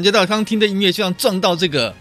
感觉到刚听的音乐就像撞到这个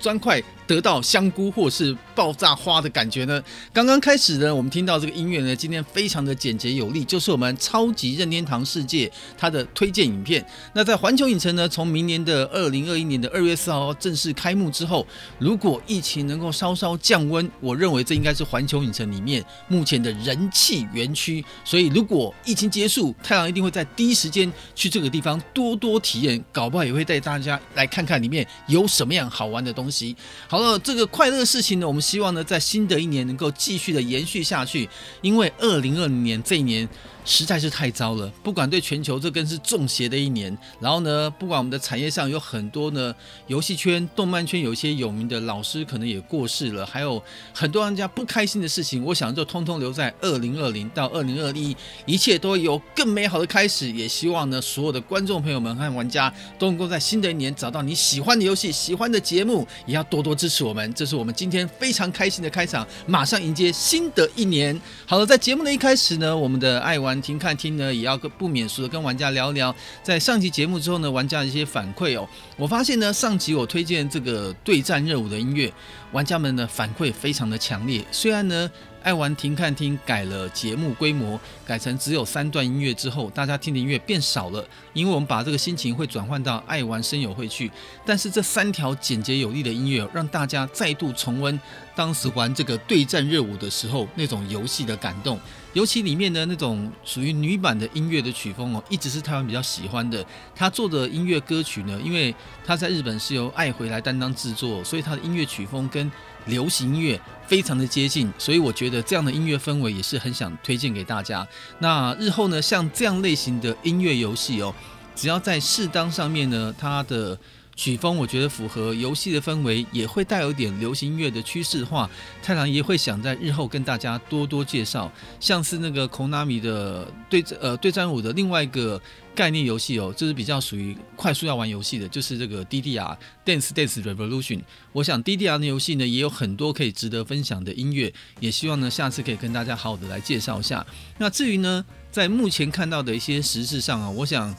砖块？得到香菇或是爆炸花的感觉呢？刚刚开始呢，我们听到这个音乐呢，今天非常的简洁有力，就是我们超级任天堂世界它的推荐影片。那在环球影城呢，从明年的二零二一年的二月四号正式开幕之后，如果疫情能够稍稍降温，我认为这应该是环球影城里面目前的人气园区。所以如果疫情结束，太郎一定会在第一时间去这个地方多多体验，搞不好也会带大家来看看里面有什么样好玩的东西。好。了，这个快乐事情呢，我们希望呢，在新的一年能够继续的延续下去，因为二零二零年这一年。实在是太糟了，不管对全球，这更是中邪的一年。然后呢，不管我们的产业上有很多呢，游戏圈、动漫圈有一些有名的老师可能也过世了，还有很多人家不开心的事情，我想就通通留在二零二零到二零二一，一切都有更美好的开始。也希望呢，所有的观众朋友们和玩家都能够在新的一年找到你喜欢的游戏、喜欢的节目，也要多多支持我们。这是我们今天非常开心的开场，马上迎接新的一年。好了，在节目的一开始呢，我们的爱玩。玩听看听呢，也要跟不免俗的跟玩家聊聊。在上集节目之后呢，玩家的一些反馈哦，我发现呢，上集我推荐这个对战热舞的音乐，玩家们的反馈非常的强烈。虽然呢。爱玩停看听改了节目规模，改成只有三段音乐之后，大家听的音乐变少了，因为我们把这个心情会转换到爱玩声友会去。但是这三条简洁有力的音乐，让大家再度重温当时玩这个对战热舞的时候那种游戏的感动。尤其里面的那种属于女版的音乐的曲风哦，一直是台湾比较喜欢的。他做的音乐歌曲呢，因为他在日本是由爱回来担当制作，所以他的音乐曲风跟流行音乐非常的接近，所以我觉得这样的音乐氛围也是很想推荐给大家。那日后呢，像这样类型的音乐游戏哦，只要在适当上面呢，它的。曲风我觉得符合游戏的氛围，也会带有一点流行音乐的趋势化。太郎也会想在日后跟大家多多介绍，像是那个 Konami 的对呃对战舞的另外一个概念游戏哦，就是比较属于快速要玩游戏的，就是这个 DDR Dance Dance Revolution。我想 DDR 的游戏呢也有很多可以值得分享的音乐，也希望呢下次可以跟大家好好的来介绍一下。那至于呢，在目前看到的一些实事上啊，我想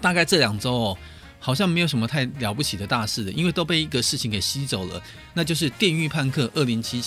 大概这两周哦。好像没有什么太了不起的大事的，因为都被一个事情给吸走了，那就是《电狱判客2077》。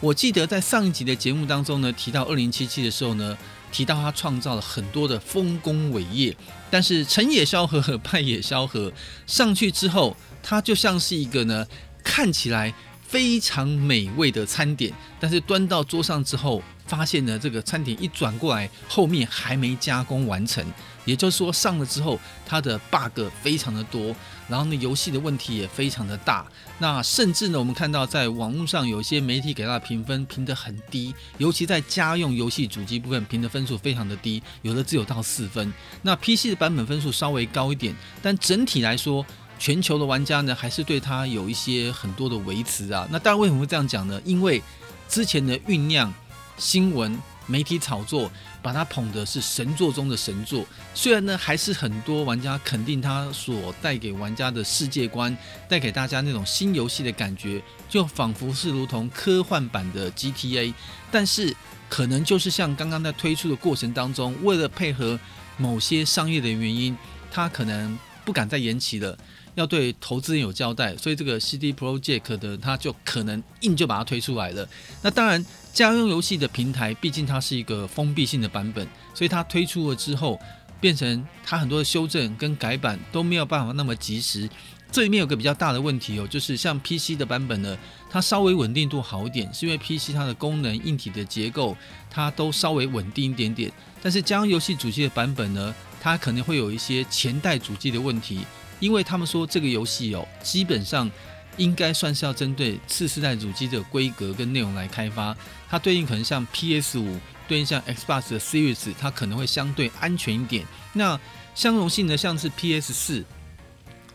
我记得在上一集的节目当中呢，提到2077的时候呢，提到他创造了很多的丰功伟业，但是成也萧何，败也萧何，上去之后，它就像是一个呢，看起来非常美味的餐点，但是端到桌上之后，发现呢，这个餐点一转过来，后面还没加工完成。也就是说，上了之后，它的 bug 非常的多，然后呢，游戏的问题也非常的大。那甚至呢，我们看到在网络上有些媒体给它的评分评得很低，尤其在家用游戏主机部分评的分数非常的低，有的只有到四分。那 PC 的版本分数稍微高一点，但整体来说，全球的玩家呢，还是对它有一些很多的维持啊。那当然，为什么会这样讲呢？因为之前的酝酿新闻。媒体炒作，把它捧的是神作中的神作。虽然呢，还是很多玩家肯定它所带给玩家的世界观，带给大家那种新游戏的感觉，就仿佛是如同科幻版的 GTA。但是，可能就是像刚刚在推出的过程当中，为了配合某些商业的原因，它可能不敢再延期了。要对投资人有交代，所以这个 CD Projekt 的它就可能硬就把它推出来了。那当然，家用游戏的平台毕竟它是一个封闭性的版本，所以它推出了之后，变成它很多的修正跟改版都没有办法那么及时。这里面有个比较大的问题哦，就是像 PC 的版本呢，它稍微稳定度好一点，是因为 PC 它的功能、硬体的结构它都稍微稳定一点点。但是家用游戏主机的版本呢，它可能会有一些前代主机的问题。因为他们说这个游戏哦，基本上应该算是要针对次世代主机的规格跟内容来开发，它对应可能像 PS 五，对应像 Xbox 的 Series，它可能会相对安全一点。那相容性呢，像是 PS 四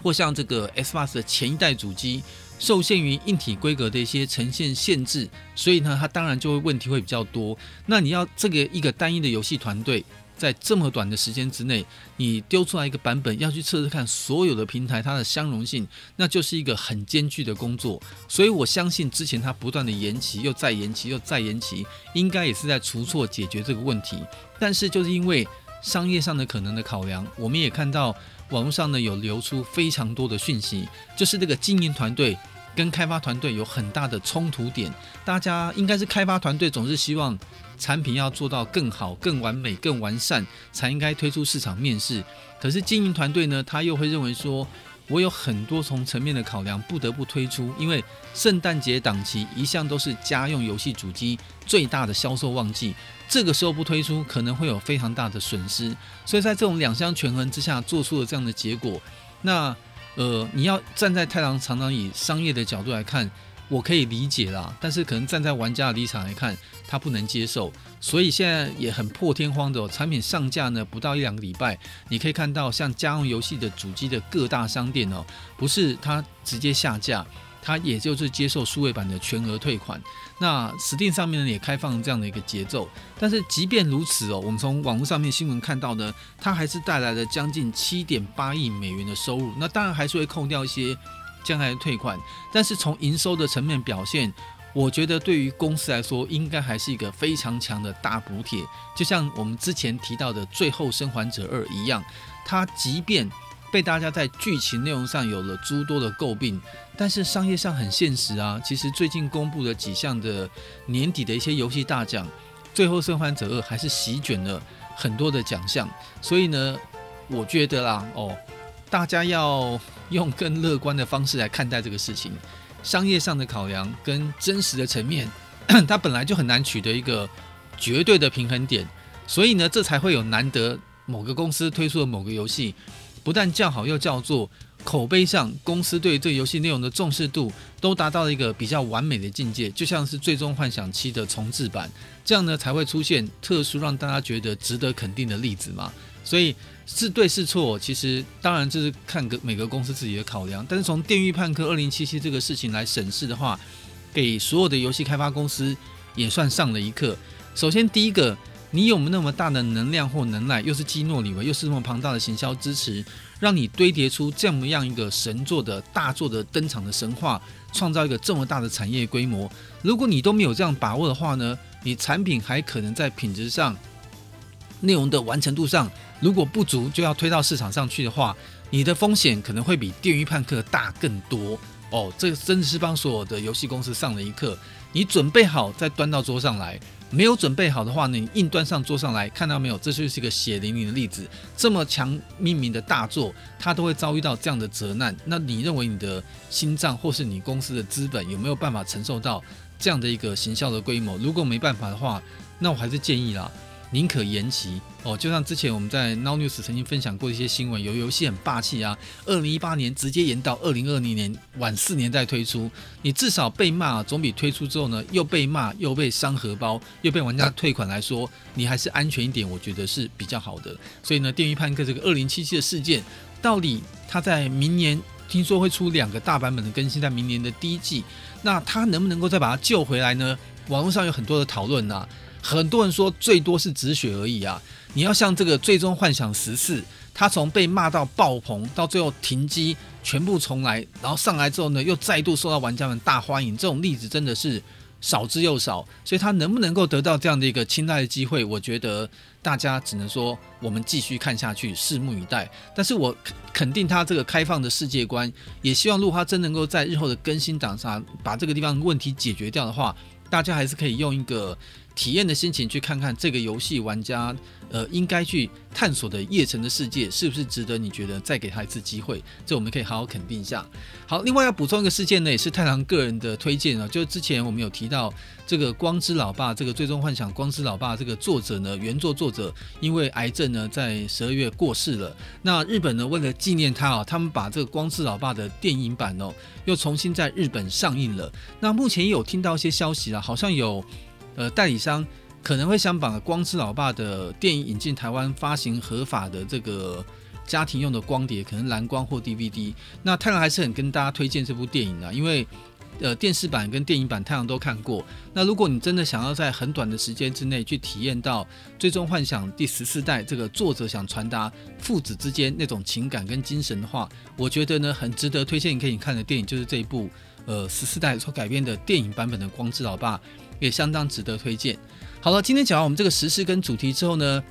或像这个 Xbox 的前一代主机，受限于硬体规格的一些呈现限制，所以呢，它当然就会问题会比较多。那你要这个一个单一的游戏团队。在这么短的时间之内，你丢出来一个版本，要去测试看所有的平台它的相容性，那就是一个很艰巨的工作。所以我相信之前它不断的延期，又再延期，又再延期，应该也是在除错解决这个问题。但是就是因为商业上的可能的考量，我们也看到网络上呢有流出非常多的讯息，就是这个经营团队跟开发团队有很大的冲突点。大家应该是开发团队总是希望产品要做到更好、更完美、更完善，才应该推出市场面试。可是经营团队呢，他又会认为说，我有很多从层面的考量，不得不推出，因为圣诞节档期一向都是家用游戏主机最大的销售旺季，这个时候不推出，可能会有非常大的损失。所以在这种两相权衡之下，做出了这样的结果。那呃，你要站在太郎常常以商业的角度来看。我可以理解啦，但是可能站在玩家的立场来看，他不能接受，所以现在也很破天荒的、产品上架呢，不到一两个礼拜，你可以看到像家用游戏的主机的各大商店哦，不是它直接下架，它也就是接受数位版的全额退款。那实店上面呢也开放这样的一个节奏，但是即便如此哦，我们从网络上面新闻看到呢，它还是带来了将近七点八亿美元的收入，那当然还是会扣掉一些。将来的退款，但是从营收的层面表现，我觉得对于公司来说，应该还是一个非常强的大补贴。就像我们之前提到的《最后生还者二》一样，它即便被大家在剧情内容上有了诸多的诟病，但是商业上很现实啊。其实最近公布的几项的年底的一些游戏大奖，《最后生还者二》还是席卷了很多的奖项。所以呢，我觉得啦，哦。大家要用更乐观的方式来看待这个事情，商业上的考量跟真实的层面，它本来就很难取得一个绝对的平衡点，所以呢，这才会有难得某个公司推出的某个游戏，不但叫好又叫座，口碑上公司对这个游戏内容的重视度都达到了一个比较完美的境界，就像是《最终幻想七》的重制版，这样呢才会出现特殊让大家觉得值得肯定的例子嘛，所以。是对是错，其实当然这是看个每个公司自己的考量。但是从《电驭判客2077》这个事情来审视的话，给所有的游戏开发公司也算上了一课。首先，第一个，你有没有那么大的能量或能耐，又是基诺里维，又是那么庞大的行销支持，让你堆叠出这么样一个神作的大作的登场的神话，创造一个这么大的产业规模？如果你都没有这样把握的话呢，你产品还可能在品质上、内容的完成度上。如果不足就要推到市场上去的话，你的风险可能会比《电鱼判客》大更多哦。这真的是帮所有的游戏公司上了一课。你准备好再端到桌上来，没有准备好的话呢，你硬端上桌上来，看到没有？这就是一个血淋淋的例子。这么强命名的大作，它都会遭遇到这样的责难。那你认为你的心脏或是你公司的资本有没有办法承受到这样的一个行销的规模？如果没办法的话，那我还是建议啦。宁可延期哦，就像之前我们在 Now News 曾经分享过一些新闻，有游戏很霸气啊，二零一八年直接延到二零二零年晚四年再推出，你至少被骂总比推出之后呢又被骂又被伤荷包又被玩家退款来说，你还是安全一点，我觉得是比较好的。所以呢，电鱼判客这个二零七七的事件，到底它在明年听说会出两个大版本的更新，在明年的第一季，那它能不能够再把它救回来呢？网络上有很多的讨论呐。很多人说最多是止血而已啊！你要像这个《最终幻想十四》，他从被骂到爆棚，到最后停机，全部重来，然后上来之后呢，又再度受到玩家们大欢迎，这种例子真的是少之又少。所以他能不能够得到这样的一个青睐的机会，我觉得大家只能说我们继续看下去，拭目以待。但是我肯定他这个开放的世界观，也希望如果他真能够在日后的更新档上把这个地方问题解决掉的话，大家还是可以用一个。体验的心情去看看这个游戏玩家，呃，应该去探索的夜城的世界是不是值得你觉得再给他一次机会？这我们可以好好肯定一下。好，另外要补充一个事件呢，也是太郎个人的推荐啊，就是之前我们有提到这个《光之老爸》这个《最终幻想》《光之老爸》这个作者呢，原作作者因为癌症呢在十二月过世了。那日本呢为了纪念他啊，他们把这个《光之老爸》的电影版哦又重新在日本上映了。那目前也有听到一些消息啊，好像有。呃，代理商可能会想把《光之老爸》的电影引进台湾发行合法的这个家庭用的光碟，可能蓝光或 DVD。那太阳还是很跟大家推荐这部电影的，因为呃电视版跟电影版太阳都看过。那如果你真的想要在很短的时间之内去体验到《最终幻想》第十四代这个作者想传达父子之间那种情感跟精神的话，我觉得呢很值得推荐给你看的电影就是这一部呃十四代所改编的电影版本的《光之老爸》。也相当值得推荐。好了，今天讲完我们这个时事跟主题之后呢，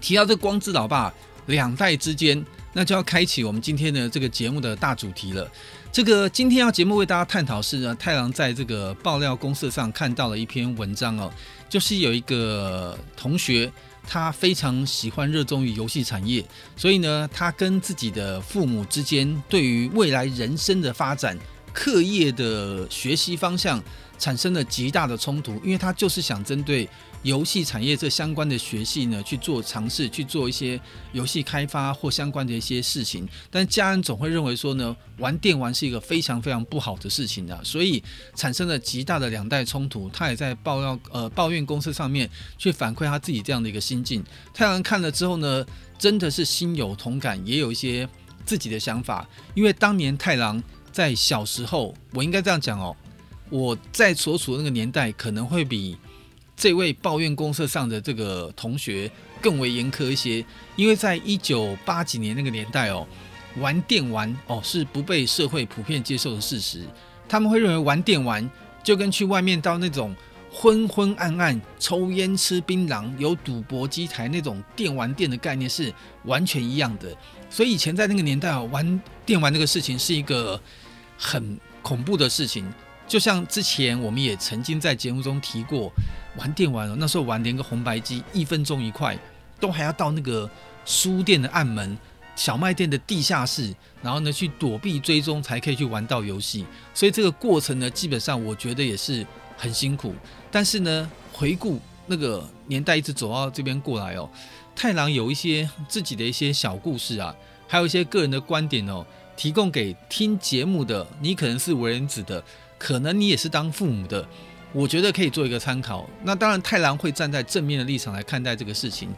提到这光之老爸两代之间，那就要开启我们今天的这个节目的大主题了。这个今天要节目为大家探讨是呢，太郎在这个爆料公社上看到了一篇文章哦，就是有一个同学。他非常喜欢热衷于游戏产业，所以呢，他跟自己的父母之间对于未来人生的发展、课业的学习方向产生了极大的冲突，因为他就是想针对。游戏产业这相关的学系呢，去做尝试，去做一些游戏开发或相关的一些事情。但家人总会认为说呢，玩电玩是一个非常非常不好的事情啊，所以产生了极大的两代冲突。他也在爆料呃抱怨公司上面去反馈他自己这样的一个心境。太郎看了之后呢，真的是心有同感，也有一些自己的想法。因为当年太郎在小时候，我应该这样讲哦，我在所处的那个年代可能会比。这位抱怨公社上的这个同学更为严苛一些，因为在一九八几年那个年代哦，玩电玩哦是不被社会普遍接受的事实。他们会认为玩电玩就跟去外面到那种昏昏暗暗、抽烟吃槟榔、有赌博机台那种电玩店的概念是完全一样的。所以以前在那个年代哦，玩电玩这个事情是一个很恐怖的事情。就像之前我们也曾经在节目中提过。玩电玩哦，那时候玩连个红白机一分钟一块，都还要到那个书店的暗门、小卖店的地下室，然后呢去躲避追踪才可以去玩到游戏。所以这个过程呢，基本上我觉得也是很辛苦。但是呢，回顾那个年代一直走到这边过来哦，太郎有一些自己的一些小故事啊，还有一些个人的观点哦，提供给听节目的你，可能是为人子的，可能你也是当父母的。我觉得可以做一个参考。那当然，太郎会站在正面的立场来看待这个事情。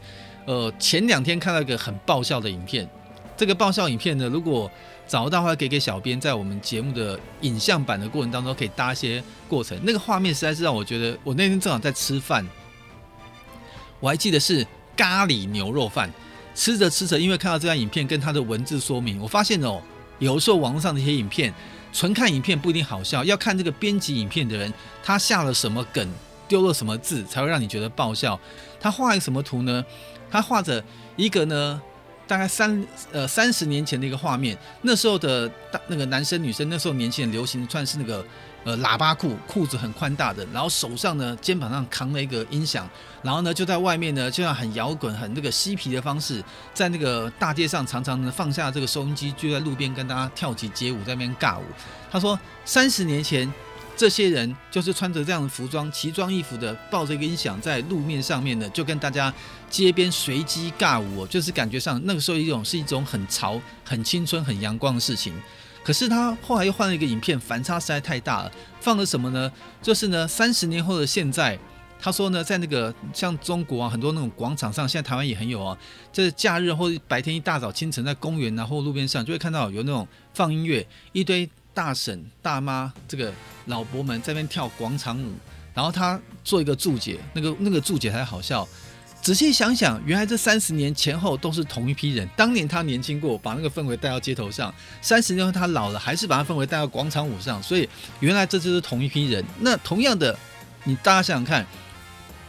呃，前两天看到一个很爆笑的影片，这个爆笑影片呢，如果找到的话，给给小编在我们节目的影像版的过程当中可以搭一些过程。那个画面实在是让我觉得，我那天正好在吃饭，我还记得是咖喱牛肉饭，吃着吃着，因为看到这段影片跟他的文字说明，我发现哦，有时候网络上的一些影片。纯看影片不一定好笑，要看这个编辑影片的人，他下了什么梗，丢了什么字，才会让你觉得爆笑。他画一个什么图呢？他画着一个呢，大概三呃三十年前的一个画面，那时候的大那个男生女生，那时候年轻人流行的算是那个。呃，喇叭裤，裤子很宽大的，然后手上呢，肩膀上扛了一个音响，然后呢，就在外面呢，就像很摇滚、很那个嬉皮的方式，在那个大街上常常呢放下这个收音机，就在路边跟大家跳起街舞，在那边尬舞。他说，三十年前，这些人就是穿着这样的服装、奇装异服的，抱着一个音响在路面上面呢，就跟大家街边随机尬舞，就是感觉上那个时候一种是一种很潮、很青春、很阳光的事情。可是他后来又换了一个影片，反差实在太大了。放了什么呢？就是呢，三十年后的现在，他说呢，在那个像中国啊，很多那种广场上，现在台湾也很有啊。就是假日或者白天一大早清晨，在公园啊或路边上，就会看到有那种放音乐，一堆大婶大妈这个老伯们在那边跳广场舞，然后他做一个注解，那个那个注解还好笑。仔细想想，原来这三十年前后都是同一批人。当年他年轻过，把那个氛围带到街头上；三十年后他老了，还是把那氛围带到广场舞上。所以，原来这就是同一批人。那同样的，你大家想想看，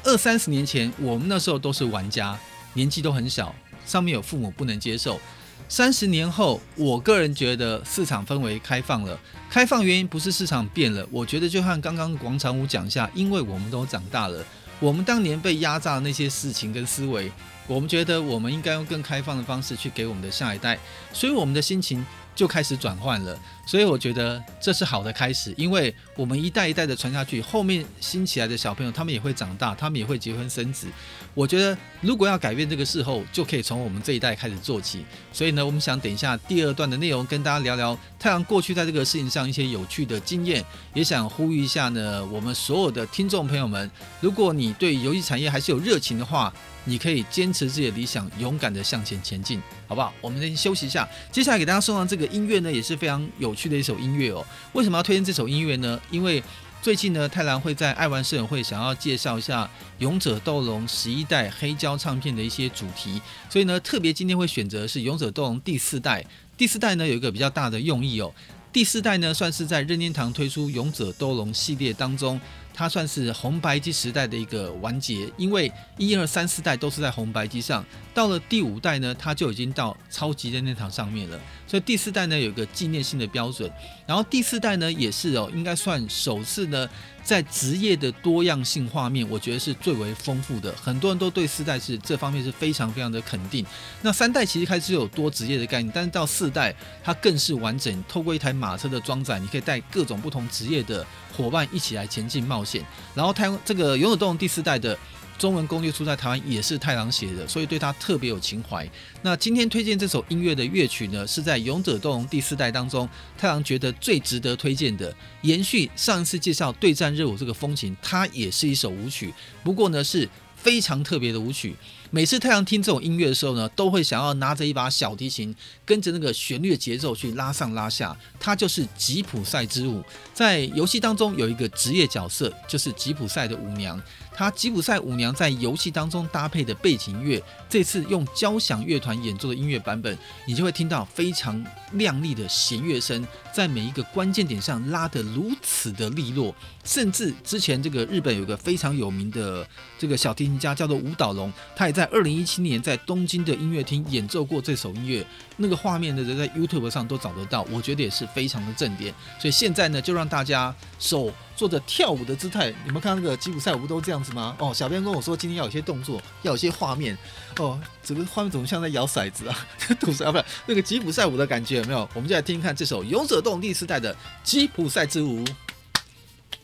二三十年前我们那时候都是玩家，年纪都很小，上面有父母不能接受。三十年后，我个人觉得市场氛围开放了。开放原因不是市场变了，我觉得就像刚刚广场舞讲一下，因为我们都长大了。我们当年被压榨的那些事情跟思维，我们觉得我们应该用更开放的方式去给我们的下一代，所以我们的心情就开始转换了。所以我觉得这是好的开始，因为我们一代一代的传下去，后面新起来的小朋友他们也会长大，他们也会结婚生子。我觉得如果要改变这个事后，就可以从我们这一代开始做起。所以呢，我们想等一下第二段的内容，跟大家聊聊太阳过去在这个事情上一些有趣的经验，也想呼吁一下呢，我们所有的听众朋友们，如果你对游戏产业还是有热情的话，你可以坚持自己的理想，勇敢的向前前进，好不好？我们先休息一下，接下来给大家送上这个音乐呢，也是非常有去的一首音乐哦。为什么要推荐这首音乐呢？因为最近呢，太郎会在爱玩摄影会想要介绍一下《勇者斗龙》十一代黑胶唱片的一些主题，所以呢，特别今天会选择是《勇者斗龙》第四代。第四代呢，有一个比较大的用意哦。第四代呢，算是在任天堂推出《勇者斗龙》系列当中。它算是红白机时代的一个完结，因为一二三四代都是在红白机上，到了第五代呢，它就已经到超级任天堂上面了，所以第四代呢有一个纪念性的标准，然后第四代呢也是哦，应该算首次呢。在职业的多样性画面，我觉得是最为丰富的。很多人都对四代是这方面是非常非常的肯定。那三代其实开始有多职业的概念，但是到四代它更是完整。透过一台马车的装载，你可以带各种不同职业的伙伴一起来前进冒险。然后，太这个《勇者斗龙》第四代的。中文攻略书在台湾也是太郎写的，所以对他特别有情怀。那今天推荐这首音乐的乐曲呢，是在《勇者斗龙》第四代当中，太郎觉得最值得推荐的。延续上一次介绍对战热舞这个风情，它也是一首舞曲，不过呢是非常特别的舞曲。每次太郎听这种音乐的时候呢，都会想要拿着一把小提琴，跟着那个旋律的节奏去拉上拉下。它就是吉普赛之舞。在游戏当中有一个职业角色，就是吉普赛的舞娘。他吉普赛舞娘在游戏当中搭配的背景乐，这次用交响乐团演奏的音乐版本，你就会听到非常亮丽的弦乐声，在每一个关键点上拉得如此的利落。甚至之前这个日本有个非常有名的这个小提琴家叫做舞蹈龙，他也在二零一七年在东京的音乐厅演奏过这首音乐，那个画面呢，在 YouTube 上都找得到，我觉得也是非常的正点。所以现在呢，就让大家手。做着跳舞的姿态，你们看那个吉普赛舞不都这样子吗？哦，小编跟我说今天要有些动作，要有些画面。哦，这个画面怎么像在摇骰子啊？赌骰啊，不是那个吉普赛舞的感觉有没有？我们就来听听看这首《勇者动力》时代的吉普赛之舞，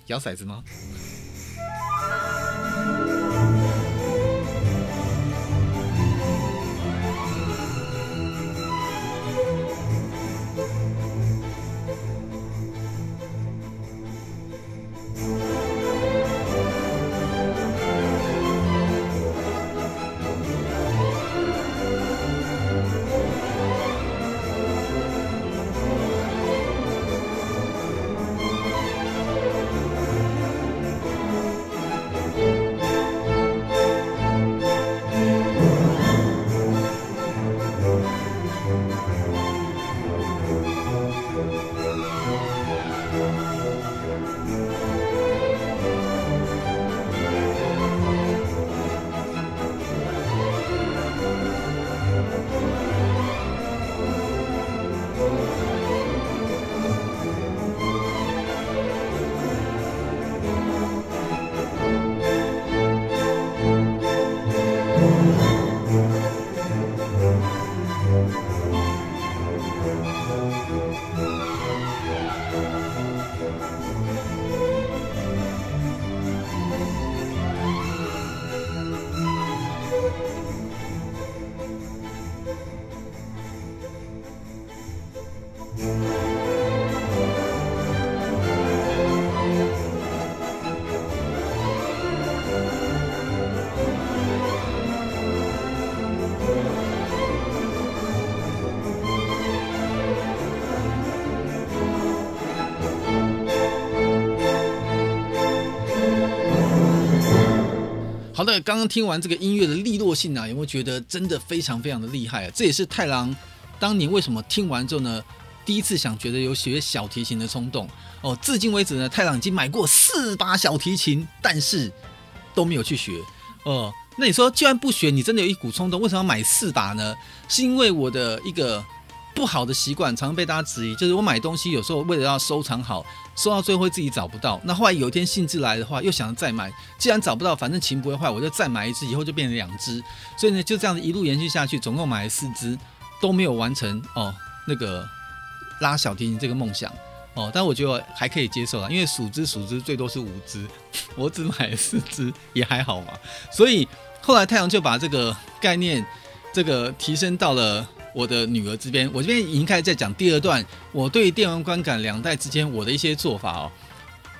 摇骰子吗？好的，刚刚听完这个音乐的利落性啊，有没有觉得真的非常非常的厉害啊？这也是太郎当年为什么听完之后呢，第一次想觉得有学小提琴的冲动哦。至今为止呢，太郎已经买过四把小提琴，但是都没有去学哦。那你说，既然不学，你真的有一股冲动，为什么要买四把呢？是因为我的一个。不好的习惯常常被大家质疑，就是我买东西有时候为了要收藏好，收到最后会自己找不到。那后来有一天兴致来的话，又想再买，既然找不到，反正琴不会坏，我就再买一支，以后就变成两只。所以呢，就这样子一路延续下去，总共买了四支，都没有完成哦。那个拉小提琴这个梦想哦，但我觉得还可以接受啦，因为数支数支最多是五支，我只买了四支也还好嘛。所以后来太阳就把这个概念这个提升到了。我的女儿这边，我这边已经开始在讲第二段，我对电玩观感两代之间我的一些做法哦。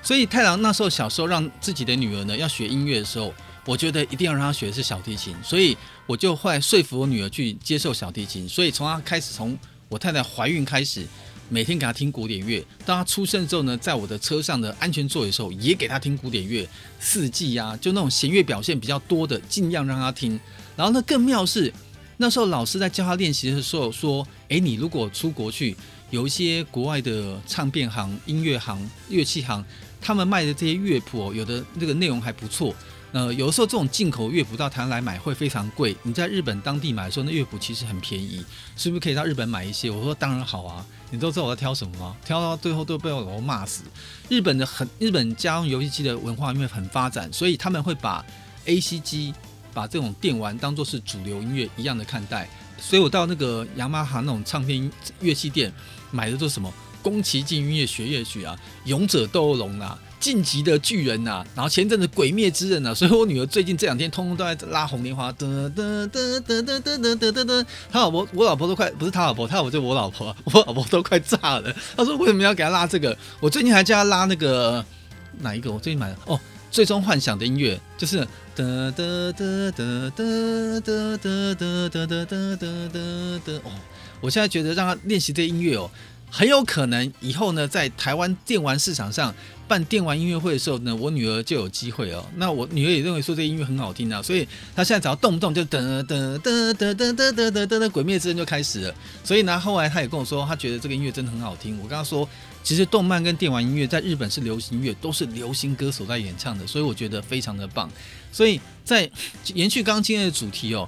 所以太郎那时候小时候让自己的女儿呢要学音乐的时候，我觉得一定要让她学的是小提琴，所以我就后来说服我女儿去接受小提琴。所以从她开始，从我太太怀孕开始，每天给她听古典乐。当她出生之后呢，在我的车上的安全座椅的时候，也给她听古典乐，四季呀，就那种弦乐表现比较多的，尽量让她听。然后呢，更妙是。那时候老师在教他练习的时候说：“诶，你如果出国去，有一些国外的唱片行、音乐行、乐器行，他们卖的这些乐谱，哦有的那个内容还不错。呃，有的时候这种进口乐谱到台湾来买会非常贵。你在日本当地买的时候，那乐谱其实很便宜，是不是可以到日本买一些？”我说：“当然好啊。”你都知道我在挑什么吗？挑到最后都被我老婆骂死。日本的很，日本家用游戏机的文化因为很发展，所以他们会把 AC 机、把这种电玩当做是主流音乐一样的看待。所以我到那个雅马哈那种唱片乐器店买的都是什么宫崎骏音乐学乐曲啊，勇者斗恶龙啊。晋级的巨人呐、啊，然后前阵子鬼灭之刃呐、啊，所以我女儿最近这两天通通都在拉红莲花，噔噔噔噔噔噔噔噔噔，她老婆我老婆都快不是她老婆，她老婆就我老婆，我老婆都快炸了。她说为什么要给她拉这个？我最近还叫她拉那个哪一个？我最近买的哦，最终幻想的音乐就是噔噔噔噔噔噔噔噔噔噔噔噔哦，我现在觉得让他练习这音乐哦。很有可能以后呢，在台湾电玩市场上办电玩音乐会的时候呢，我女儿就有机会哦。那我女儿也认为说这音乐很好听啊，所以她现在只要动不动就噔噔噔噔噔噔噔噔噔，鬼灭之刃就开始了。所以呢，后来她也跟我说，她觉得这个音乐真的很好听。我跟她说，其实动漫跟电玩音乐在日本是流行音乐，都是流行歌手在演唱的，所以我觉得非常的棒。所以在延续刚刚今天的主题哦，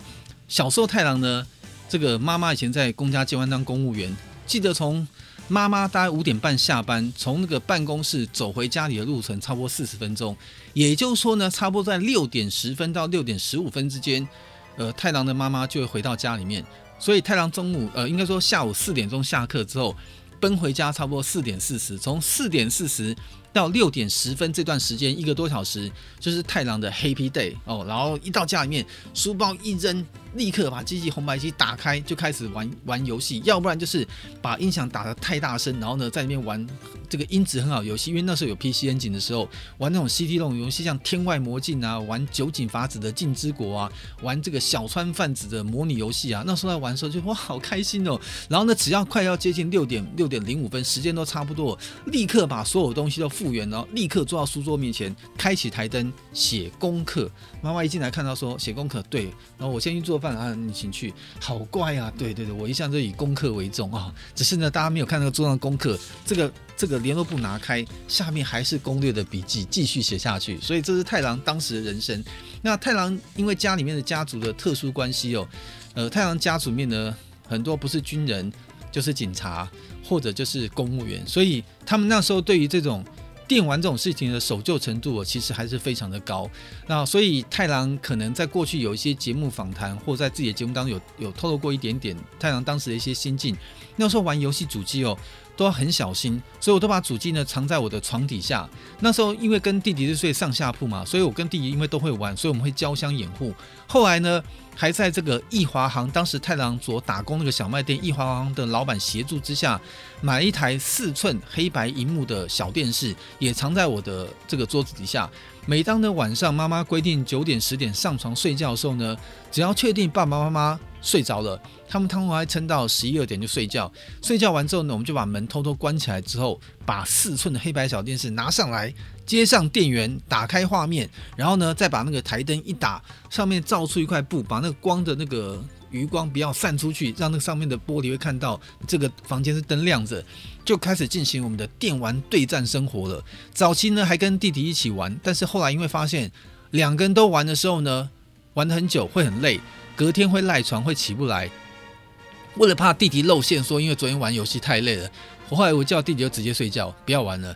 小时候太郎呢，这个妈妈以前在公家机关当公务员，记得从。妈妈大概五点半下班，从那个办公室走回家里的路程差不多四十分钟，也就是说呢，差不多在六点十分到六点十五分之间，呃，太郎的妈妈就会回到家里面。所以太郎中午，呃，应该说下午四点钟下课之后，奔回家差不多四点四十，从四点四十。到六点十分这段时间，一个多小时就是太郎的 Happy Day 哦。然后一到家里面，书包一扔，立刻把机器红白机打开，就开始玩玩游戏。要不然就是把音响打得太大声，然后呢在里面玩这个音质很好游戏。因为那时候有 PC Engine 的时候，玩那种 CD 那种游戏，像《天外魔镜》啊，玩酒井法子的《镜之国》啊，玩这个小川贩子的模拟游戏啊。那时候在玩的时候就哇好开心哦。然后呢，只要快要接近六点六点零五分，时间都差不多，立刻把所有东西都复原，然后立刻坐到书桌面前，开启台灯写功课。妈妈一进来看到说写功课，对，然后我先去做饭啊，你请去。好乖啊，对对对，我一向都以功课为重啊。只是呢，大家没有看那个桌上功课，这个这个联络簿拿开，下面还是攻略的笔记，继续写下去。所以这是太郎当时的人生。那太郎因为家里面的家族的特殊关系哦，呃，太郎家族面呢很多不是军人，就是警察或者就是公务员，所以他们那时候对于这种。电玩这种事情的守旧程度，其实还是非常的高。那所以太郎可能在过去有一些节目访谈，或在自己的节目当中有有透露过一点点太郎当时的一些心境。那时候玩游戏主机哦，都要很小心，所以我都把主机呢藏在我的床底下。那时候因为跟弟弟是睡上下铺嘛，所以我跟弟弟因为都会玩，所以我们会交相掩护。后来呢，还在这个义华行，当时太郎佐打工那个小卖店义华行的老板协助之下，买了一台四寸黑白荧幕的小电视，也藏在我的这个桌子底下。每当呢晚上妈妈规定九点十点上床睡觉的时候呢，只要确定爸爸妈妈睡着了，他们通常还撑到十一二点就睡觉。睡觉完之后呢，我们就把门偷偷关起来，之后把四寸的黑白小电视拿上来。接上电源，打开画面，然后呢，再把那个台灯一打，上面罩出一块布，把那个光的那个余光不要散出去，让那个上面的玻璃会看到这个房间是灯亮着，就开始进行我们的电玩对战生活了。早期呢还跟弟弟一起玩，但是后来因为发现两个人都玩的时候呢，玩得很久会很累，隔天会赖床会起不来。为了怕弟弟露馅说因为昨天玩游戏太累了，我后来我叫弟弟就直接睡觉，不要玩了。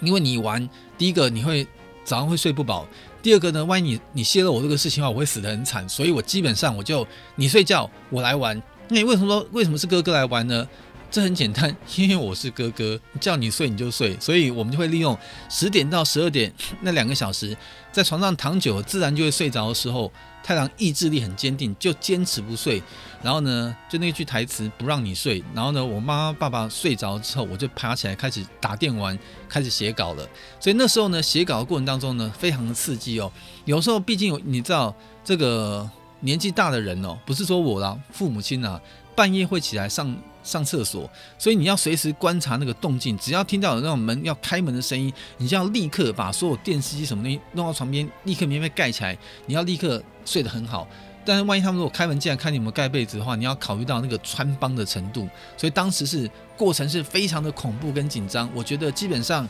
因为你玩，第一个你会早上会睡不饱，第二个呢，万一你你泄露我这个事情的话，我会死得很惨，所以我基本上我就你睡觉，我来玩。那你为什么说为什么是哥哥来玩呢？这很简单，因为我是哥哥，叫你睡你就睡，所以我们就会利用十点到十二点那两个小时，在床上躺久，自然就会睡着的时候。太郎意志力很坚定，就坚持不睡。然后呢，就那句台词不让你睡。然后呢，我妈妈爸爸睡着之后，我就爬起来开始打电玩，开始写稿了。所以那时候呢，写稿的过程当中呢，非常的刺激哦。有时候毕竟你知道，这个年纪大的人哦，不是说我啦，父母亲啊，半夜会起来上。上厕所，所以你要随时观察那个动静，只要听到有那种门要开门的声音，你就要立刻把所有电视机什么东西弄到床边，立刻棉被盖起来。你要立刻睡得很好，但是万一他们如果开门进来看你有没有盖被子的话，你要考虑到那个穿帮的程度，所以当时是过程是非常的恐怖跟紧张。我觉得基本上，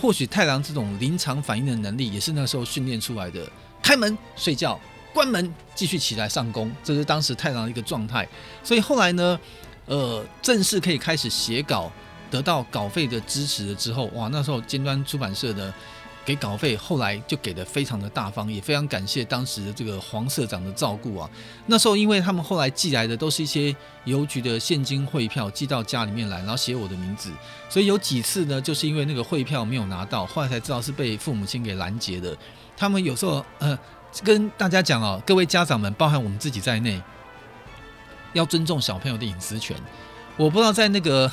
或许太郎这种临场反应的能力也是那时候训练出来的。开门睡觉，关门继续起来上工，这是当时太郎的一个状态。所以后来呢，呃，正式可以开始写稿，得到稿费的支持了之后，哇，那时候尖端出版社的。给稿费，后来就给的非常的大方，也非常感谢当时的这个黄社长的照顾啊。那时候，因为他们后来寄来的都是一些邮局的现金汇票，寄到家里面来，然后写我的名字，所以有几次呢，就是因为那个汇票没有拿到，后来才知道是被父母亲给拦截的。他们有时候，呃，跟大家讲哦，各位家长们，包含我们自己在内，要尊重小朋友的隐私权。我不知道在那个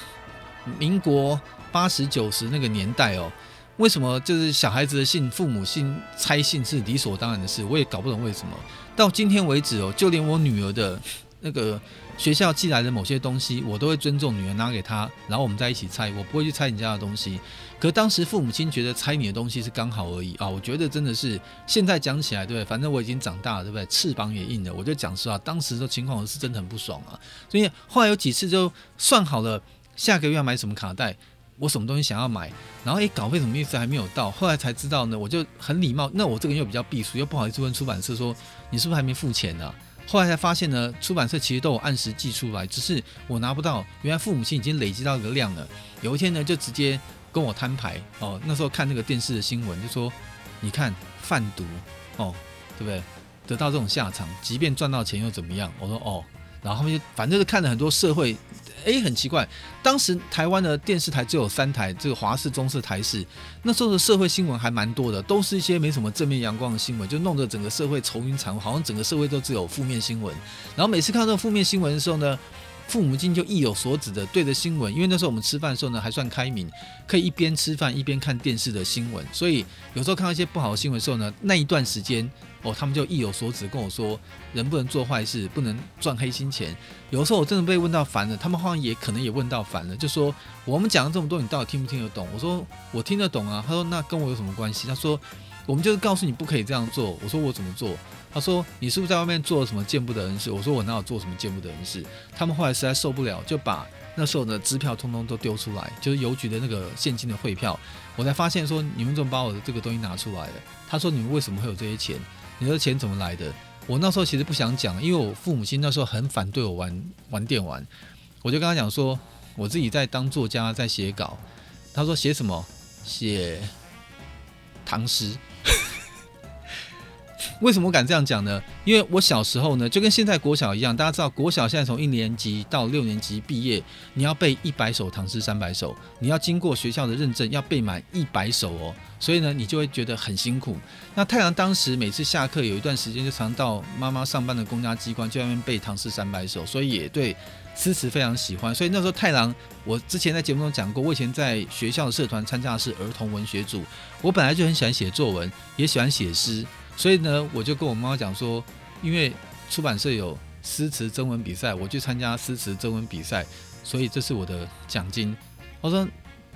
民国八十九十那个年代哦。为什么就是小孩子的信，父母信猜信是理所当然的事？我也搞不懂为什么。到今天为止哦，就连我女儿的那个学校寄来的某些东西，我都会尊重女儿拿给她，然后我们在一起猜，我不会去猜你家的东西。可当时父母亲觉得猜你的东西是刚好而已啊，我觉得真的是现在讲起来，对不对？反正我已经长大了，对不对？翅膀也硬了，我就讲实话，当时的情况我是真的很不爽啊。所以后来有几次就算好了，下个月要买什么卡带。我什么东西想要买，然后诶，稿费什么意思还没有到，后来才知道呢。我就很礼貌，那我这个人又比较避俗，又不好意思问出版社说你是不是还没付钱呢、后来才发现呢，出版社其实都有按时寄出来，只是我拿不到。原来父母亲已经累积到一个量了。有一天呢，就直接跟我摊牌哦。那时候看那个电视的新闻，就说你看贩毒哦，对不对？得到这种下场，即便赚到钱又怎么样？我说哦，然后他们就反正是看了很多社会。诶，很奇怪，当时台湾的电视台只有三台，这个华视、中视、台视。那时候的社会新闻还蛮多的，都是一些没什么正面阳光的新闻，就弄得整个社会愁云惨雾，好像整个社会都只有负面新闻。然后每次看到负面新闻的时候呢，父母亲就意有所指的对着新闻，因为那时候我们吃饭的时候呢还算开明，可以一边吃饭一边看电视的新闻，所以有时候看到一些不好的新闻的时候呢，那一段时间。哦，他们就意有所指跟我说，人不能做坏事，不能赚黑心钱。有时候我真的被问到烦了，他们好像也可能也问到烦了，就说我们讲了这么多，你到底听不听得懂？我说我听得懂啊。他说那跟我有什么关系？他说我们就是告诉你不可以这样做。我说我怎么做？他说你是不是在外面做了什么见不得人事？我说我哪有做什么见不得人事？他们后来实在受不了，就把那时候的支票通通都丢出来，就是邮局的那个现金的汇票。我才发现说你们怎么把我的这个东西拿出来了？他说你们为什么会有这些钱？你的钱怎么来的？我那时候其实不想讲，因为我父母亲那时候很反对我玩玩电玩，我就跟他讲说，我自己在当作家，在写稿。他说写什么？写唐诗。为什么我敢这样讲呢？因为我小时候呢，就跟现在国小一样，大家知道国小现在从一年级到六年级毕业，你要背一百首唐诗三百首，你要经过学校的认证，要背满一百首哦。所以呢，你就会觉得很辛苦。那太郎当时每次下课有一段时间，就常到妈妈上班的公家机关，就在那边背唐诗三百首，所以也对诗词非常喜欢。所以那时候太郎，我之前在节目中讲过，我以前在学校的社团参加的是儿童文学组，我本来就很喜欢写作文，也喜欢写诗。所以呢，我就跟我妈妈讲说，因为出版社有诗词征文比赛，我去参加诗词征文比赛，所以这是我的奖金。我说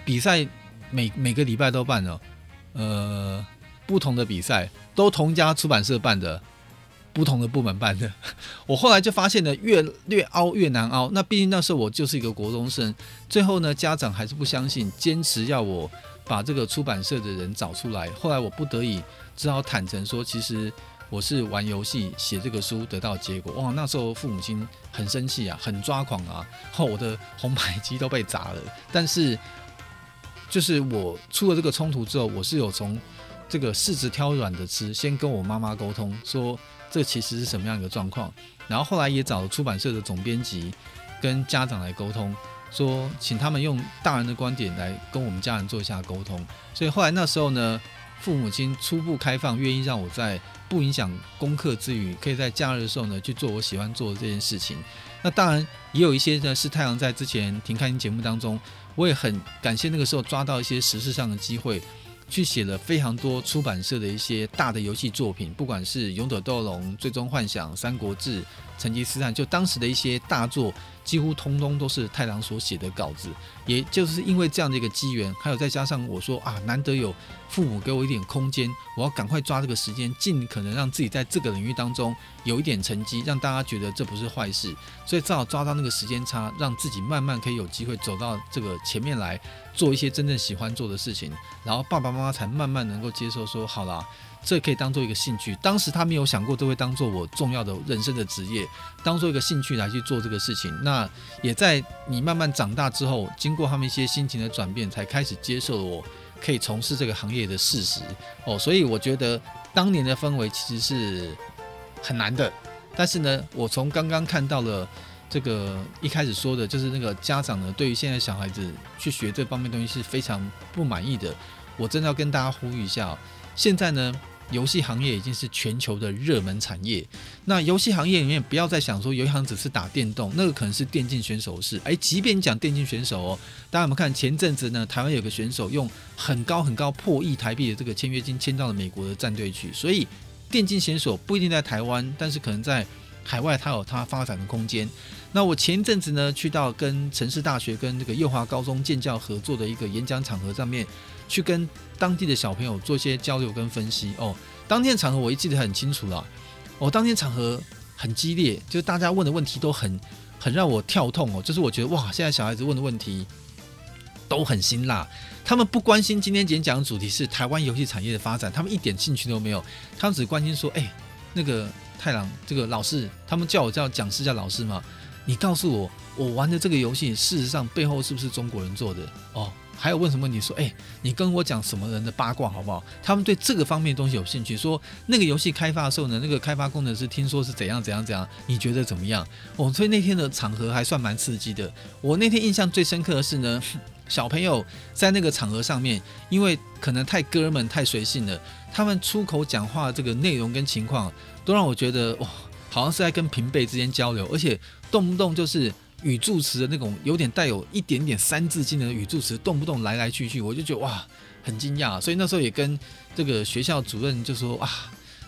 比赛每每个礼拜都办了，呃，不同的比赛都同家出版社办的，不同的部门办的。我后来就发现呢，越越凹越难凹。那毕竟那时候我就是一个国中生，最后呢，家长还是不相信，坚持要我把这个出版社的人找出来。后来我不得已。只好坦诚说，其实我是玩游戏写这个书得到结果。哇，那时候父母亲很生气啊，很抓狂啊，后我的红白机都被砸了。但是，就是我出了这个冲突之后，我是有从这个柿子挑软的吃，先跟我妈妈沟通，说这其实是什么样一个状况。然后后来也找了出版社的总编辑跟家长来沟通，说请他们用大人的观点来跟我们家人做一下沟通。所以后来那时候呢。父母亲初步开放，愿意让我在不影响功课之余，可以在假日的时候呢去做我喜欢做的这件事情。那当然也有一些呢是太阳在之前停刊节目当中，我也很感谢那个时候抓到一些时事上的机会，去写了非常多出版社的一些大的游戏作品，不管是《勇者斗龙》《最终幻想》《三国志》《成吉思汗》，就当时的一些大作，几乎通通都是太郎所写的稿子。也就是因为这样的一个机缘，还有再加上我说啊，难得有父母给我一点空间，我要赶快抓这个时间，尽可能让自己在这个领域当中有一点成绩，让大家觉得这不是坏事。所以正好抓到那个时间差，让自己慢慢可以有机会走到这个前面来，做一些真正喜欢做的事情。然后爸爸妈妈才慢慢能够接受说，好啦。这可以当做一个兴趣，当时他没有想过这会当做我重要的人生的职业，当做一个兴趣来去做这个事情。那也在你慢慢长大之后，经过他们一些心情的转变，才开始接受了我可以从事这个行业的事实。哦，所以我觉得当年的氛围其实是很难的。但是呢，我从刚刚看到了这个一开始说的，就是那个家长呢，对于现在小孩子去学这方面东西是非常不满意的。我真的要跟大家呼吁一下，现在呢。游戏行业已经是全球的热门产业。那游戏行业里面，不要再想说游戏行只是打电动，那个可能是电竞选手是。诶，即便讲电竞选手哦，大家有没有看前阵子呢？台湾有个选手用很高很高破亿台币的这个签约金签到了美国的战队去。所以电竞选手不一定在台湾，但是可能在海外他有他发展的空间。那我前阵子呢，去到跟城市大学跟这个幼华高中建教合作的一个演讲场合上面。去跟当地的小朋友做一些交流跟分析哦。当天的场合我一记得很清楚了，哦，当天场合很激烈，就是大家问的问题都很很让我跳痛哦。就是我觉得哇，现在小孩子问的问题都很辛辣，他们不关心今天演讲的主题是台湾游戏产业的发展，他们一点兴趣都没有，他们只关心说，哎，那个太郎这个老师，他们叫我叫讲师叫老师嘛，你告诉我，我玩的这个游戏事实上背后是不是中国人做的哦？还有问什么问题？说，哎，你跟我讲什么人的八卦好不好？他们对这个方面的东西有兴趣。说那个游戏开发的时候呢，那个开发工程师听说是怎样怎样怎样，你觉得怎么样？哦，所以那天的场合还算蛮刺激的。我那天印象最深刻的是呢，小朋友在那个场合上面，因为可能太哥们太随性了，他们出口讲话这个内容跟情况，都让我觉得哇，好像是在跟平辈之间交流，而且动不动就是。语助词的那种有点带有一点点三字经的语助词，动不动来来去去，我就觉得哇，很惊讶。所以那时候也跟这个学校主任就说啊，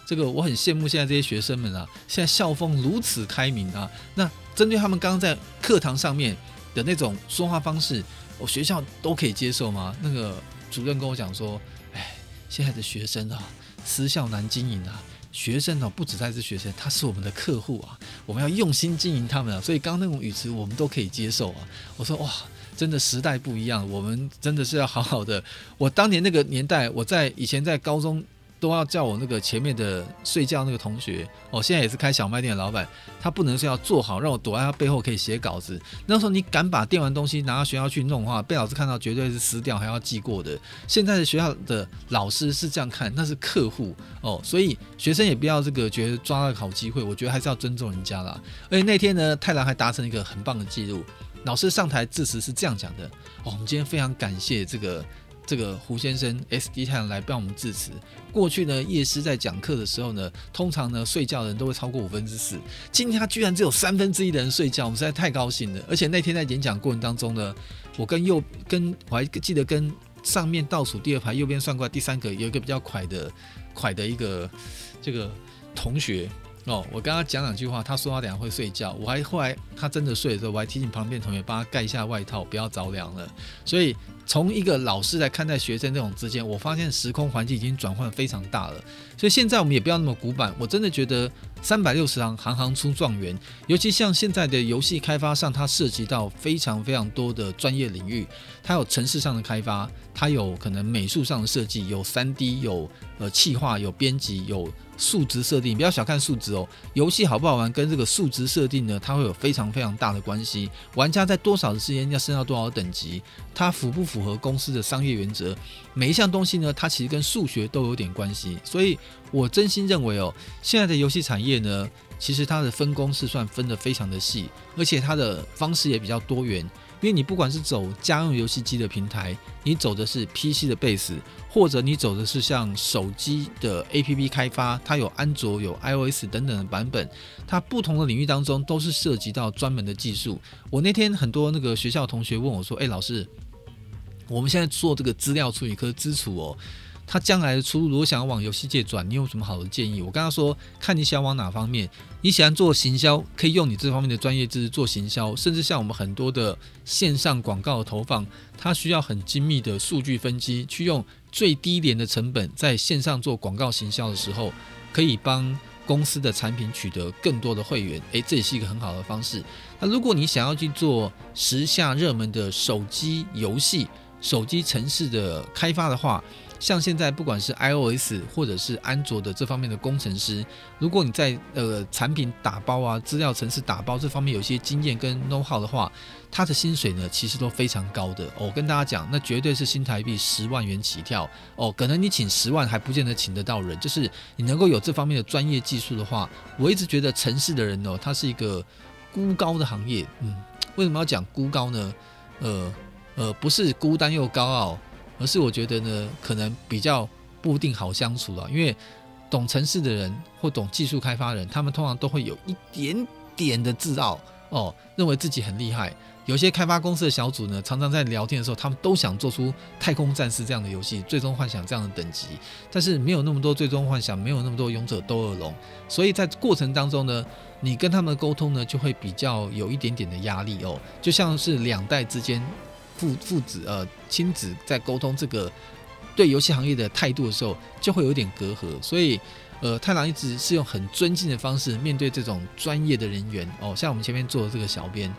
这个我很羡慕现在这些学生们啊，现在校风如此开明啊。那针对他们刚刚在课堂上面的那种说话方式，我学校都可以接受吗？那个主任跟我讲说，哎，现在的学生啊，私校难经营啊。学生呢，不止在是学生，他是我们的客户啊，我们要用心经营他们啊，所以刚刚那种语词我们都可以接受啊。我说哇，真的时代不一样，我们真的是要好好的。我当年那个年代，我在以前在高中。都要叫我那个前面的睡觉那个同学哦，现在也是开小卖店的老板，他不能睡要坐好，让我躲在他背后可以写稿子。那时候你敢把电玩东西拿到学校去弄的话，被老师看到绝对是撕掉还要记过的。现在的学校的老师是这样看，那是客户哦，所以学生也不要这个觉得抓到好机会，我觉得还是要尊重人家啦。而且那天呢，太郎还达成一个很棒的记录，老师上台致辞是这样讲的哦，我们今天非常感谢这个。这个胡先生 SD 太郎来帮我们致辞。过去呢，夜师在讲课的时候呢，通常呢睡觉的人都会超过五分之四。今天他居然只有三分之一的人睡觉，我们实在太高兴了。而且那天在演讲过程当中呢，我跟右跟我还记得跟上面倒数第二排右边算过来第三个有一个比较快的快的一个这个同学。哦，我跟他讲两句话，他说他等下会睡觉，我还后来他真的睡的时候，我还提醒旁边同学帮他盖一下外套，不要着凉了。所以从一个老师来看待学生这种之间，我发现时空环境已经转换非常大了。所以现在我们也不要那么古板，我真的觉得三百六十行，行行出状元。尤其像现在的游戏开发上，它涉及到非常非常多的专业领域，它有程式上的开发，它有可能美术上的设计，有三 D，有呃企划，有编辑，有。数值设定，不要小看数值哦。游戏好不好玩，跟这个数值设定呢，它会有非常非常大的关系。玩家在多少的时间要升到多少等级，它符不符合公司的商业原则？每一项东西呢，它其实跟数学都有点关系。所以我真心认为哦，现在的游戏产业呢，其实它的分工是算分得非常的细，而且它的方式也比较多元。因为你不管是走家用游戏机的平台，你走的是 PC 的 base，或者你走的是像手机的 APP 开发，它有安卓、有 iOS 等等的版本，它不同的领域当中都是涉及到专门的技术。我那天很多那个学校同学问我说：“诶，老师，我们现在做这个资料处理科支础哦，他将来的出路，如果想要往游戏界转，你有什么好的建议？我跟他说，看你想往哪方面。你喜欢做行销，可以用你这方面的专业知识做行销，甚至像我们很多的线上广告投放，它需要很精密的数据分析，去用最低廉的成本在线上做广告行销的时候，可以帮公司的产品取得更多的会员。诶，这也是一个很好的方式。那如果你想要去做时下热门的手机游戏、手机程式的开发的话，像现在不管是 iOS 或者是安卓的这方面的工程师，如果你在呃产品打包啊、资料层次打包这方面有些经验跟 know how 的话，他的薪水呢其实都非常高的。我跟大家讲，那绝对是新台币十万元起跳。哦，可能你请十万还不见得请得到人，就是你能够有这方面的专业技术的话，我一直觉得城市的人哦，他是一个孤高的行业。嗯，为什么要讲孤高呢？呃呃，不是孤单又高傲。而是我觉得呢，可能比较不一定好相处了，因为懂程式的人或懂技术开发人，他们通常都会有一点点的自傲哦，认为自己很厉害。有些开发公司的小组呢，常常在聊天的时候，他们都想做出太空战士这样的游戏，最终幻想这样的等级，但是没有那么多最终幻想，没有那么多勇者斗恶龙，所以在过程当中呢，你跟他们的沟通呢，就会比较有一点点的压力哦，就像是两代之间。父父子呃亲子在沟通这个对游戏行业的态度的时候，就会有点隔阂。所以呃，太郎一直是用很尊敬的方式面对这种专业的人员哦，像我们前面做的这个小编，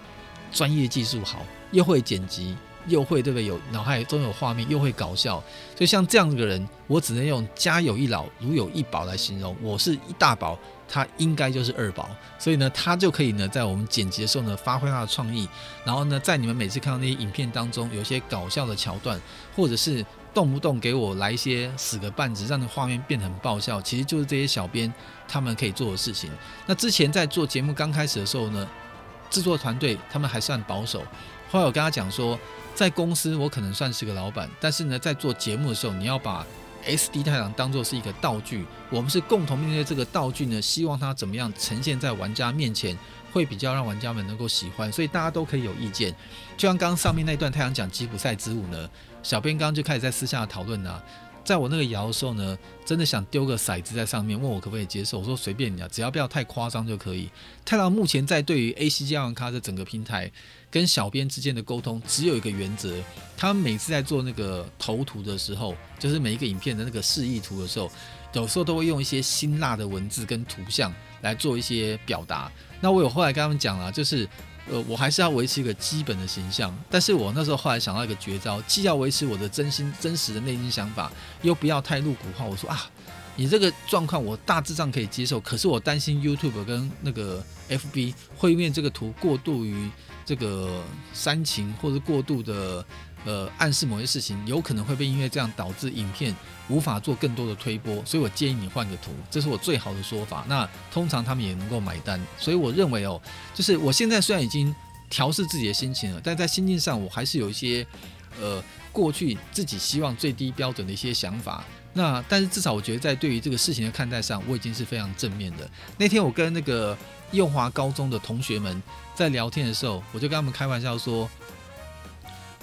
专业技术好，又会剪辑，又会对不对？有脑海中有画面，又会搞笑。所以像这样的人，我只能用家有一老，如有一宝来形容。我是一大宝。他应该就是二宝，所以呢，他就可以呢，在我们剪辑的时候呢，发挥他的创意，然后呢，在你们每次看到那些影片当中，有一些搞笑的桥段，或者是动不动给我来一些死个半子，让那画面变得很爆笑，其实就是这些小编他们可以做的事情。那之前在做节目刚开始的时候呢，制作团队他们还算保守，后来我跟他讲说，在公司我可能算是个老板，但是呢，在做节目的时候，你要把 SD 太郎当做是一个道具，我们是共同面对这个道具呢，希望它怎么样呈现在玩家面前，会比较让玩家们能够喜欢，所以大家都可以有意见。就像刚刚上面那段太阳讲吉普赛之舞呢，小编刚刚就开始在私下讨论了。在我那个摇的时候呢，真的想丢个骰子在上面，问我可不可以接受。我说随便你啊，只要不要太夸张就可以。太郎目前在对于 ACG 奥玩咖这整个平台跟小编之间的沟通，只有一个原则：他们每次在做那个头图的时候，就是每一个影片的那个示意图的时候，有时候都会用一些辛辣的文字跟图像来做一些表达。那我有后来跟他们讲了，就是。呃，我还是要维持一个基本的形象，但是我那时候后来想到一个绝招，既要维持我的真心真实的内心想法，又不要太露骨化。我说啊，你这个状况我大致上可以接受，可是我担心 YouTube 跟那个 FB 会因为这个图过度于这个煽情，或者过度的。呃，暗示某些事情有可能会被因为这样导致影片无法做更多的推播，所以我建议你换个图，这是我最好的说法。那通常他们也能够买单，所以我认为哦，就是我现在虽然已经调试自己的心情了，但在心境上我还是有一些呃过去自己希望最低标准的一些想法。那但是至少我觉得在对于这个事情的看待上，我已经是非常正面的。那天我跟那个幼华高中的同学们在聊天的时候，我就跟他们开玩笑说。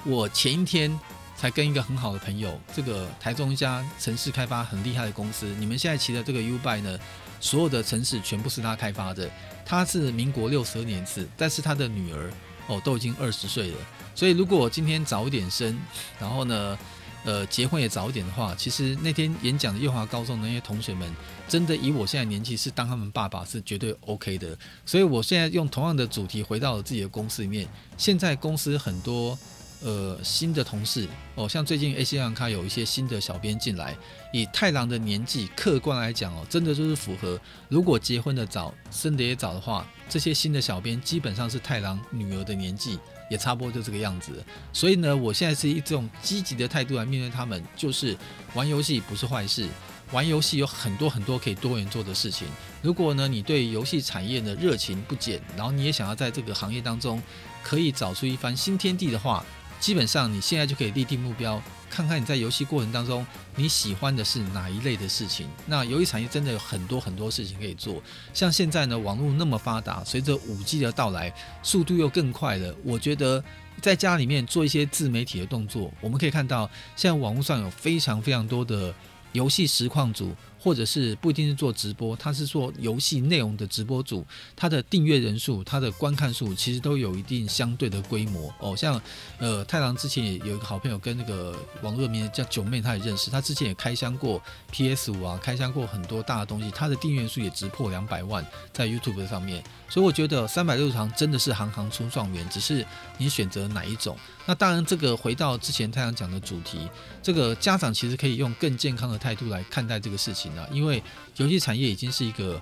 我前一天才跟一个很好的朋友，这个台中一家城市开发很厉害的公司，你们现在骑的这个 ubi 呢，所有的城市全部是他开发的。他是民国六十二年次，但是他的女儿哦都已经二十岁了。所以如果我今天早一点生，然后呢，呃，结婚也早一点的话，其实那天演讲的幼华高中的那些同学们，真的以我现在年纪是当他们爸爸是绝对 OK 的。所以我现在用同样的主题回到了自己的公司里面，现在公司很多。呃，新的同事哦，像最近 ACG 奥玩咖有一些新的小编进来，以太郎的年纪，客观来讲哦，真的就是符合。如果结婚的早，生的也早的话，这些新的小编基本上是太郎女儿的年纪，也差不多就这个样子。所以呢，我现在是以这种积极的态度来面对他们，就是玩游戏不是坏事，玩游戏有很多很多可以多元做的事情。如果呢，你对游戏产业的热情不减，然后你也想要在这个行业当中可以找出一番新天地的话，基本上你现在就可以立定目标，看看你在游戏过程当中你喜欢的是哪一类的事情。那游戏产业真的有很多很多事情可以做，像现在呢，网络那么发达，随着五 G 的到来，速度又更快了。我觉得在家里面做一些自媒体的动作，我们可以看到，现在网络上有非常非常多的游戏实况组。或者是不一定是做直播，他是做游戏内容的直播主，他的订阅人数、他的观看数其实都有一定相对的规模哦。像呃太郎之前也有一个好朋友跟那个网络名叫九妹，他也认识，他之前也开箱过 PS 五啊，开箱过很多大的东西，他的订阅数也直破两百万在 YouTube 上面。所以我觉得三百六十行真的是行行出状元，只是你选择哪一种。那当然，这个回到之前太郎讲的主题，这个家长其实可以用更健康的态度来看待这个事情。因为游戏产业已经是一个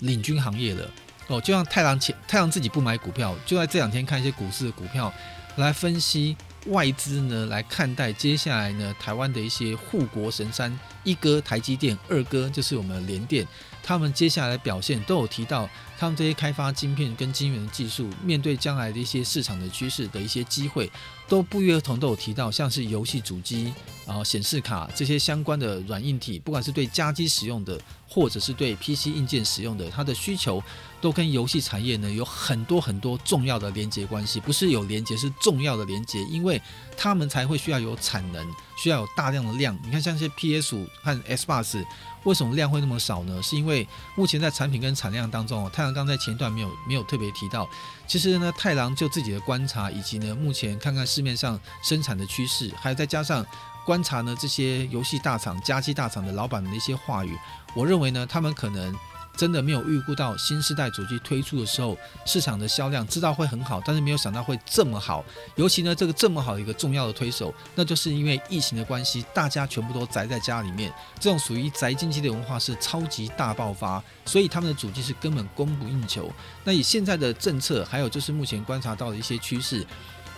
领军行业了哦，就像太郎前太郎自己不买股票，就在这两天看一些股市的股票来分析外资呢，来看待接下来呢台湾的一些护国神山，一哥台积电，二哥就是我们联电，他们接下来的表现都有提到，他们这些开发晶片跟晶圆的技术，面对将来的一些市场的趋势的一些机会，都不约而同都有提到，像是游戏主机。然后显示卡这些相关的软硬体，不管是对家机使用的，或者是对 PC 硬件使用的，它的需求都跟游戏产业呢有很多很多重要的连接关系，不是有连接，是重要的连接，因为他们才会需要有产能，需要有大量的量。你看像这些 PS 五和 Xbox，为什么量会那么少呢？是因为目前在产品跟产量当中，太郎刚在前段没有没有特别提到，其实呢，太郎就自己的观察，以及呢目前看看市面上生产的趋势，还有再加上。观察呢，这些游戏大厂、家机大厂的老板们的一些话语，我认为呢，他们可能真的没有预估到新世代主机推出的时候，市场的销量知道会很好，但是没有想到会这么好。尤其呢，这个这么好的一个重要的推手，那就是因为疫情的关系，大家全部都宅在家里面，这种属于宅经济的文化是超级大爆发，所以他们的主机是根本供不应求。那以现在的政策，还有就是目前观察到的一些趋势。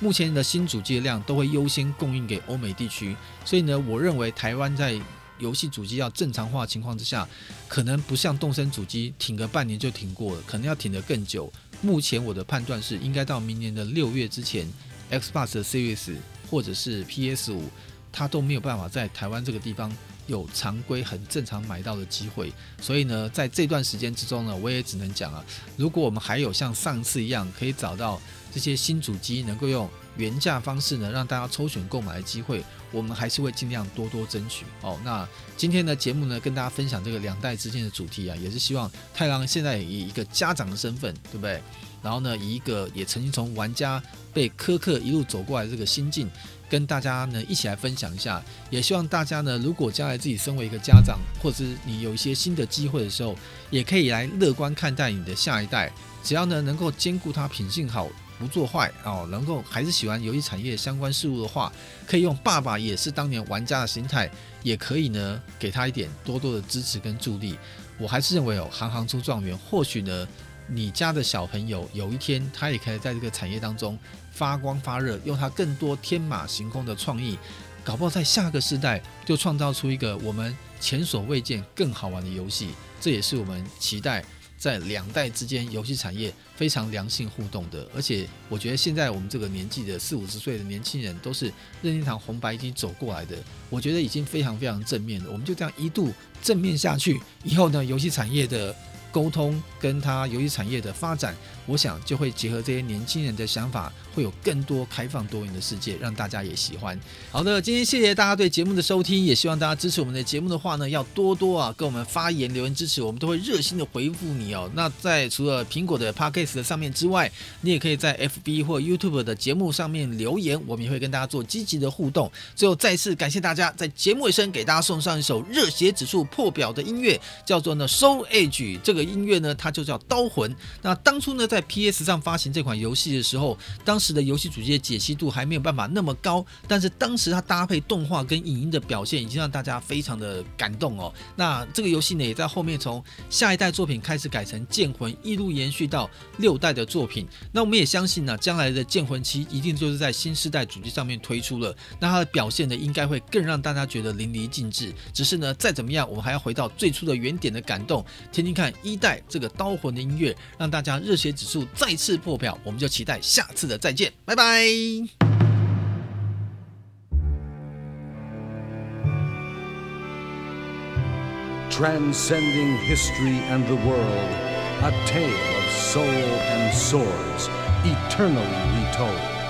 目前的新主机的量都会优先供应给欧美地区，所以呢，我认为台湾在游戏主机要正常化情况之下，可能不像动森主机挺个半年就挺过了，可能要挺得更久。目前我的判断是，应该到明年的六月之前，Xbox 的 Series 或者是 PS 五，它都没有办法在台湾这个地方。有常规很正常买到的机会，所以呢，在这段时间之中呢，我也只能讲啊，如果我们还有像上次一样可以找到这些新主机，能够用原价方式呢，让大家抽选购买的机会，我们还是会尽量多多争取哦。那今天的节目呢，跟大家分享这个两代之间的主题啊，也是希望太郎现在以一个家长的身份，对不对？然后呢，以一个也曾经从玩家被苛刻一路走过来的这个心境。跟大家呢一起来分享一下，也希望大家呢，如果将来自己身为一个家长，或者是你有一些新的机会的时候，也可以来乐观看待你的下一代。只要呢能够兼顾他品性好，不做坏哦，能够还是喜欢游戏产业相关事物的话，可以用爸爸也是当年玩家的心态，也可以呢给他一点多多的支持跟助力。我还是认为哦，行行出状元，或许呢你家的小朋友有一天他也可以在这个产业当中。发光发热，用他更多天马行空的创意，搞不好在下个世代就创造出一个我们前所未见更好玩的游戏。这也是我们期待在两代之间游戏产业非常良性互动的。而且我觉得现在我们这个年纪的四五十岁的年轻人都是任天堂红白机走过来的，我觉得已经非常非常正面了。我们就这样一度正面下去，以后呢，游戏产业的。沟通跟他游戏产业的发展，我想就会结合这些年轻人的想法，会有更多开放多元的世界，让大家也喜欢。好的，今天谢谢大家对节目的收听，也希望大家支持我们的节目的话呢，要多多啊跟我们发言留言支持，我们都会热心的回复你哦。那在除了苹果的 Podcast 的上面之外，你也可以在 FB 或 YouTube 的节目上面留言，我们也会跟大家做积极的互动。最后再次感谢大家，在节目尾声给大家送上一首热血指数破表的音乐，叫做呢 Soul Edge 这个。音乐呢，它就叫刀魂。那当初呢，在 PS 上发行这款游戏的时候，当时的游戏主机的解析度还没有办法那么高，但是当时它搭配动画跟影音的表现，已经让大家非常的感动哦。那这个游戏呢，也在后面从下一代作品开始改成剑魂，一路延续到六代的作品。那我们也相信呢，将来的剑魂七一定就是在新世代主机上面推出了，那它的表现呢，应该会更让大家觉得淋漓尽致。只是呢，再怎么样，我们还要回到最初的原点的感动，听听看一。一代这个刀魂的音乐，让大家热血指数再次破表，我们就期待下次的再见，拜拜。Transcending history and the world, a tale of soul and swords, eternally retold.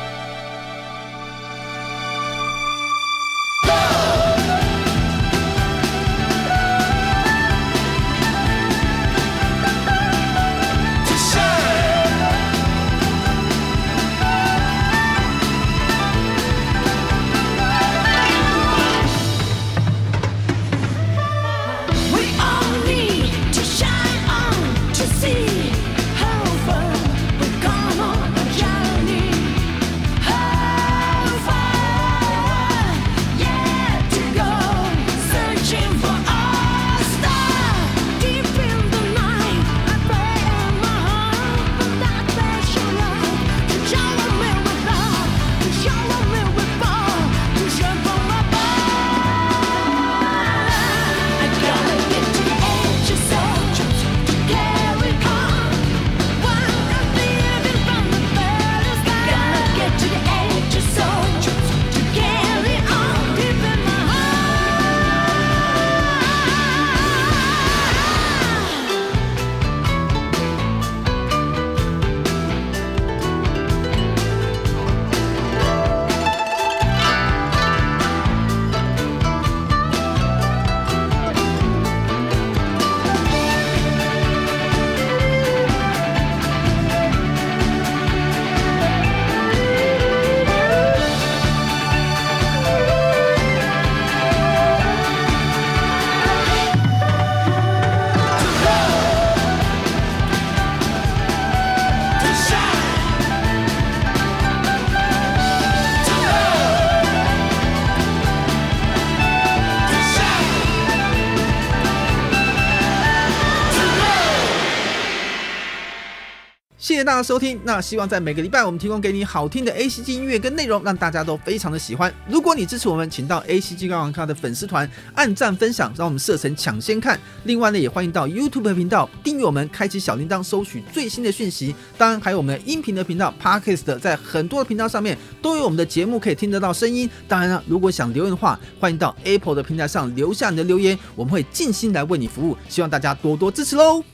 大家收听。那希望在每个礼拜我们提供给你好听的 ACG 音乐跟内容，让大家都非常的喜欢。如果你支持我们，请到 ACG 高玩咖的粉丝团按赞分享，让我们设成抢先看。另外呢，也欢迎到 YouTube 频道订阅我们，开启小铃铛，收取最新的讯息。当然，还有我们的音频的频道 Podcast，在很多的频道上面都有我们的节目可以听得到声音。当然了，如果想留言的话，欢迎到 Apple 的平台上留下你的留言，我们会尽心来为你服务。希望大家多多支持喽！